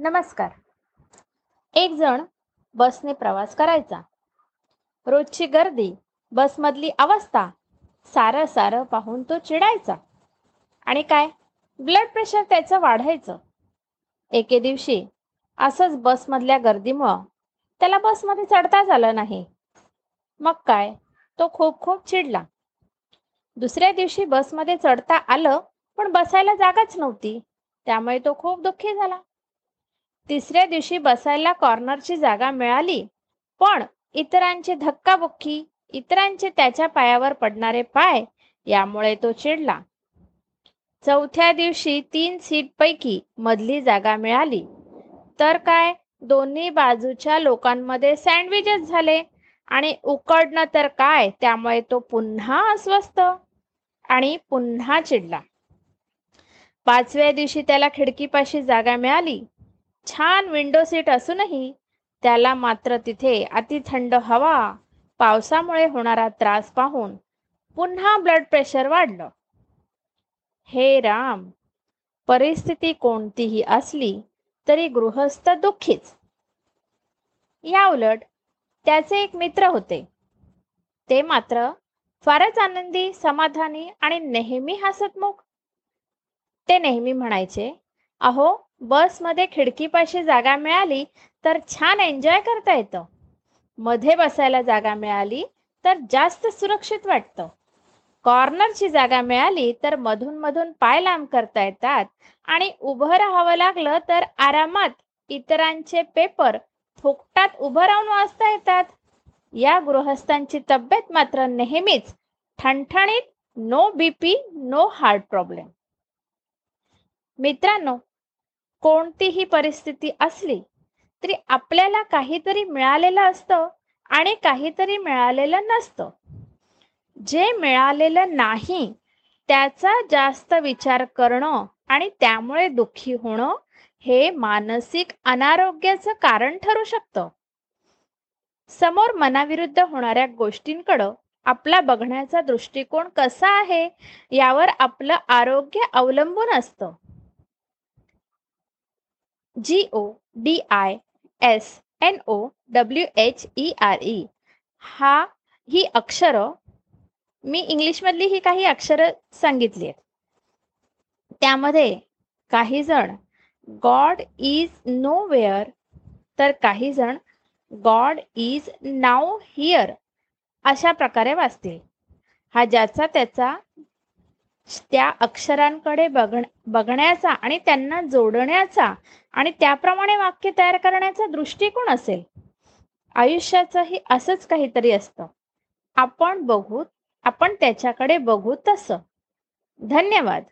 नमस्कार. एक जण बसने प्रवास करायचा. रोजची गर्दी बसमधली अवस्था सारं सारं पाहून तो चिडायचा. आणि काय? ब्लड प्रेशर त्याचं वाढायचं. एके दिवशी असंच बसमधल्या गर्दीमुळं त्याला बसमध्ये चढताच आलं नाही. मग काय? तो खूप खूप चिडला. दुसऱ्या दिवशी बसमध्ये चढता आलं पण बसायला जागाच नव्हती. त्यामुळे तो खूप दुःखी झाला. तिसऱ्या दिवशी बसायला कॉर्नरची जागा मिळाली. पण इतरांची धक्काबुक्की इतरांचे त्याच्या पायावर पडणारे पाय यामुळे तो चिडला. चौथ्या दिवशी तीन सीट पैकी मधली जागा मिळाली. तर काय? दोन्ही बाजूच्या लोकांमध्ये सँडविचेस झाले. आणि उकडणं तर काय? त्यामुळे तो पुन्हा अस्वस्थ आणि पुन्हा चिडला. पाचव्या दिवशी त्याला खिडकीपाशी जागा मिळाली. छान विंडो सीट असूनही त्याला मात्र तिथे अति थंड हवा पावसामुळे होणारा त्रास पाहून पुन्हा ब्लड प्रेशर वाढलं. हे राम परिस्थिती कोणतीही असली तरी गृहस्थ दुःखीच. या उलट त्याचे एक मित्र होते. ते मात्र फारच आनंदी समाधानी आणि नेहमी हसतमुख. ते नेहमी म्हणायचे अहो बसमध्ये खिडकीपाशी जागा मिळाली तर छान एन्जॉय करता येतं. मध्ये बसायला जागा मिळाली तर जास्त सुरक्षित वाटतं. कॉर्नरची जागा मिळाली तर मधून मधून पाय लांब करता येतात आणि उभं राहावं लागलं तर आरामात इतरांचे पेपर थोकटात उभं राहून वाचता येतात. या गृहस्थांची तब्येत मात्र नेहमीच ठणठणीत no BP no heart problem मित्रांनो कोणतीही परिस्थिती असली तरी आपल्याला काहीतरी मिळालेलं असतं आणि काहीतरी मिळालेलं नसतं. जे मिळालेलं नाही त्याचा जास्त विचार करणं आणि त्यामुळे दुःखी होणं हे मानसिक अनारोग्याचं कारण ठरू शकतं. समोर मनाविरुद्ध होणाऱ्या गोष्टींकडं आपला बघण्याचा दृष्टिकोन कसा आहे यावर आपलं आरोग्य अवलंबून असतं. G O D I S N O W H E R E हा ही अक्षरं मी इंग्लिशमधली ही काही अक्षरं सांगितली आहेत. त्यामध्ये काही जण गॉड इज नो वेअर तर काही जण गॉड इज नाव हिअर अशा प्रकारे वाचतील. हा ज्याचा त्याचा त्या अक्षरांकडे बघ बघण्याचा आणि त्यांना जोडण्याचा आणि त्याप्रमाणे वाक्य तयार करण्याचा दृष्टिकोन असेल. आयुष्याचंही असंच काहीतरी असतं. आपण बघू आपण त्याच्याकडे बघू तसं. धन्यवाद.